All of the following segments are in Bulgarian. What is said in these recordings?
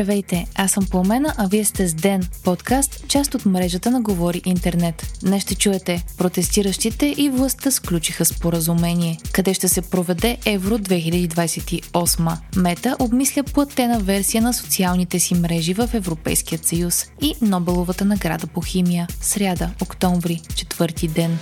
Здравейте, аз съм Пламена, а вие сте с Ден, подкаст, част от мрежата на Говори Интернет. Днес ще чуете, протестиращите и властта сключиха споразумение. Къде ще се проведе Евро 2028? Мета обмисля платена версия на социалните си мрежи в Европейският съюз и Нобеловата награда по химия. Сряда, октомври, четвърти ден.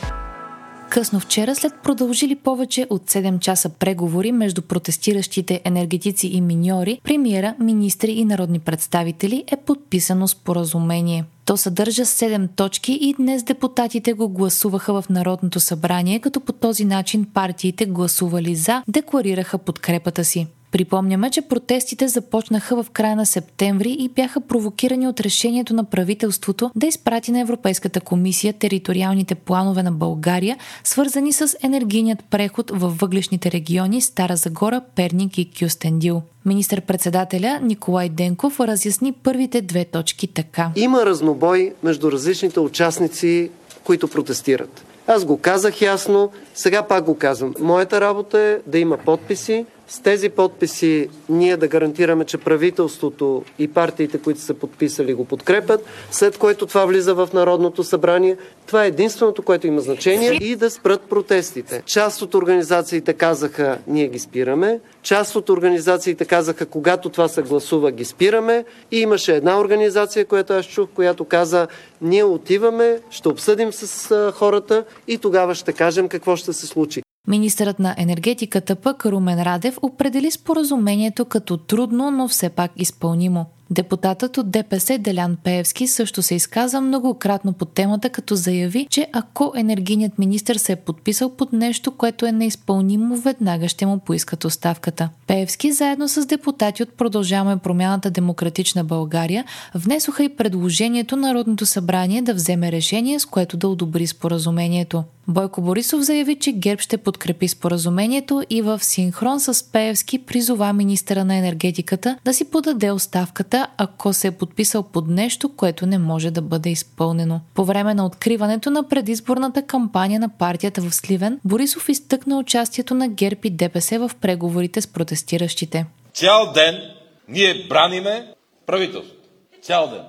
Късно вчера, след продължили повече от 7 часа преговори между протестиращите енергетици и миньори, премиера, министри и народни представители е подписано споразумение. То съдържа 7 точки и днес депутатите го гласуваха в Народното събрание, като по този начин партиите гласували за, декларираха подкрепата си. Припомняме, че протестите започнаха в края на септември и бяха провокирани от решението на правителството да изпрати на Европейската комисия териториалните планове на България, свързани с енергийният преход във въглешните региони Стара Загора, Перник и Кюстендил. Министър-председателя Николай Денков разясни първите две точки така. Има разнобой между различните участници, които протестират. Аз го казах ясно, сега пак го казвам. Моята работа е да има подписи, с тези подписи ние да гарантираме, че правителството и партиите, които са подписали, го подкрепят, след което това влиза в Народното събрание. Това е единственото, което има значение и да спрат протестите. Част от организациите казаха, ние ги спираме. Част от организациите казаха, когато това се гласува, ги спираме. И имаше една организация, която аз чух, която каза, ние отиваме, ще обсъдим с хората и тогава ще кажем какво ще се случи. Министърът на енергетиката пък Румен Радев определи споразумението като трудно, но все пак изпълнимо. Депутатът от ДПС Делян Пеевски също се изказа многократно по темата, като заяви, че ако енергийният министр се е подписал под нещо, което е неизпълнимо, веднага ще му поискат оставката. Пеевски заедно с депутати от Продължаваме промяната Демократична България внесоха и предложението Народното събрание да вземе решение, с което да одобри споразумението. Бойко Борисов заяви, че ГЕРБ ще подкрепи споразумението и в синхрон с Пеевски призова министра на енергетиката да си подаде оставката, ако се е подписал под нещо, което не може да бъде изпълнено. По време на откриването на предизборната кампания на партията в Сливен, Борисов изтъкна участието на ГЕРБ и ДПС в преговорите с протестиращите. Цял ден ние браниме правителството. Цял ден.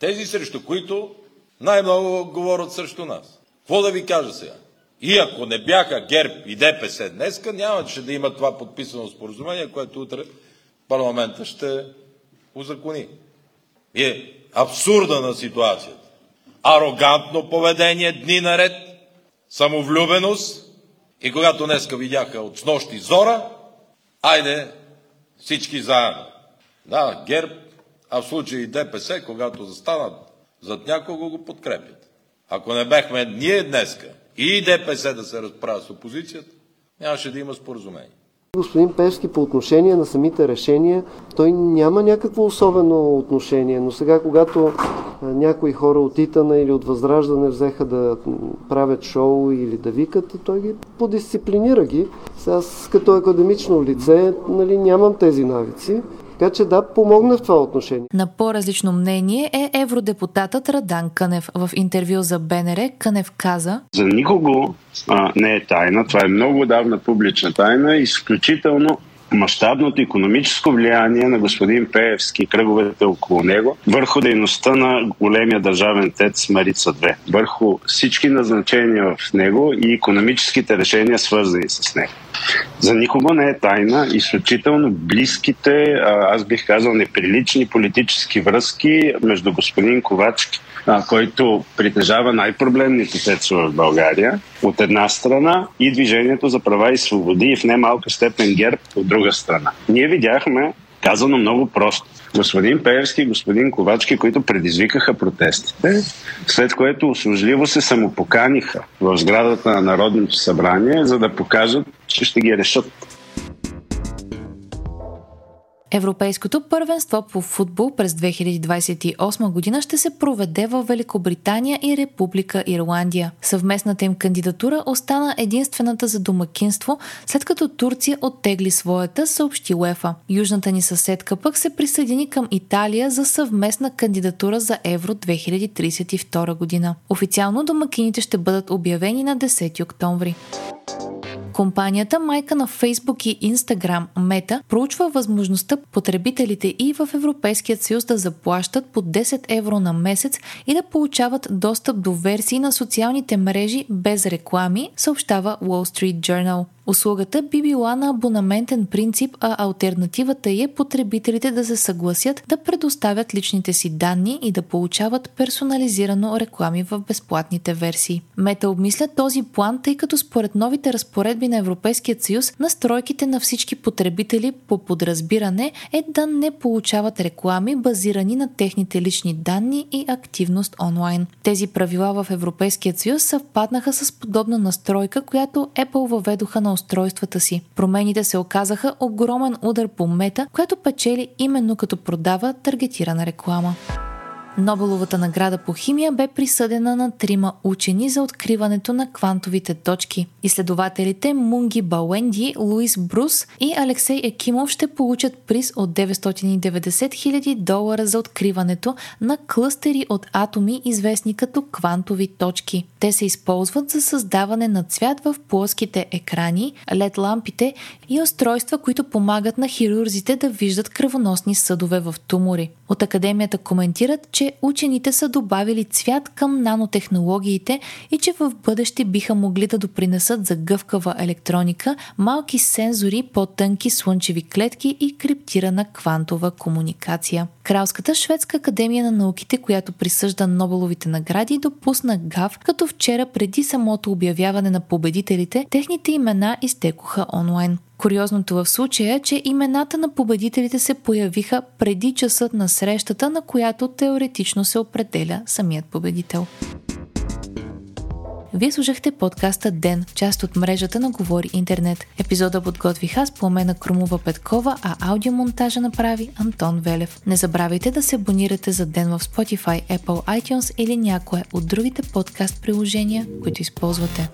Тези срещу които най-много говорят срещу нас. Какво да ви кажа сега? И ако не бяха ГЕРБ и ДПС днеска, нямаше да има това подписано споразумение, което утре парламента ще узакони. И е абсурда на ситуацията. Арогантно поведение дни наред, самовлюбеност и когато днеска видяха от снощи зора, айде всички заедно. Да, ГЕРБ, а в случай и ДПС, когато застанат зад някого, го подкрепят. Ако не бехме ние днеска и ДПС да се разправя с опозицията, нямаше да има споразумение. Господин Певски по отношение на самите решения, той няма някакво особено отношение, но сега когато някои хора от Итана или от Възраждане взеха да правят шоу или да викат, той ги подисциплинира ги. Аз като академично лице нали, нямам тези навици. Така че да, помогна в това отношение. На по-различно мнение е евродепутатът Радан Кънев. В интервю за БНР Кънев каза За никого а, не е тайна. Това е много давна публична тайна. Изключително мащабното економическо влияние на господин Пеевски и кръговете около него върху дейността на големия държавен тец Марица 2, върху всички назначения в него и економическите решения свързани с него. За никого не е тайна изключително близките, аз бих казал неприлични политически връзки между господин Ковачки, който притежава най-проблемните тецове в България, от една страна, и Движението за права и свободи, и в немалка степен ГЕРБ от друга страна. Ние видяхме, казано много просто, господин Пеевски и господин Ковачки, които предизвикаха протестите, след което услужливо се самопоканиха в сградата на Народното събрание, за да покажат, че ще ги решат. Европейското първенство по футбол през 2028 година ще се проведе в Великобритания и Република Ирландия. Съвместната им кандидатура остана единствената за домакинство, след като Турция оттегли своята, съобщи УЕФА. Южната ни съседка пък се присъедини към Италия за съвместна кандидатура за Евро 2032 година. Официално домакините ще бъдат обявени на 10 октомври. Компанията, майка на Facebook и Instagram, Meta, проучва възможността потребителите и в Европейският съюз да заплащат по 10 евро на месец и да получават достъп до версии на социалните мрежи без реклами, съобщава Wall Street Journal. Услугата би била на абонаментен принцип, а альтернативата е потребителите да се съгласят да предоставят личните си данни и да получават персонализирано реклами в безплатните версии. Мета обмислят този план, тъй като според новите разпоредби на Европейския съюз, настройките на всички потребители по подразбиране е да не получават реклами, базирани на техните лични данни и активност онлайн. Тези правила в Европейския съюз съвпаднаха с подобна настройка, която Apple въведоха на устройствата си. Промените се оказаха огромен удар по мета, която печели именно като продава таргетирана реклама. Нобеловата награда по химия бе присъдена на трима учени за откриването на квантовите точки. Изследователите Мунги Бауенди, Луис Брус и Алексей Екимов ще получат приз от 990 000 долара за откриването на клъстери от атоми, известни като квантови точки. Те се използват за създаване на цвят в плоските екрани, LED лампите и устройства, които помагат на хирурзите да виждат кръвоносни съдове в тумори. От академията коментират, че учените са добавили цвят към нанотехнологиите и че в бъдеще биха могли да допринесат за гъвкава електроника, малки сензори, по-тънки слънчеви клетки и криптирана квантова комуникация. Кралската шведска академия на науките, която присъжда Нобеловите награди, допусна гав, като вчера преди самото обявяване на победителите, техните имена изтекоха онлайн. Куриозното в случая е, че имената на победителите се появиха преди часът на срещата, на която теоретично се определя самият победител. Вие слушахте подкаста Ден, част от мрежата на Говори Интернет. Епизода подготвих аз, Пламена Крумова Петкова, а аудиомонтажа направи Антон Велев. Не забравяйте да се абонирате за Ден в Spotify, Apple iTunes или някое от другите подкаст приложения, които използвате.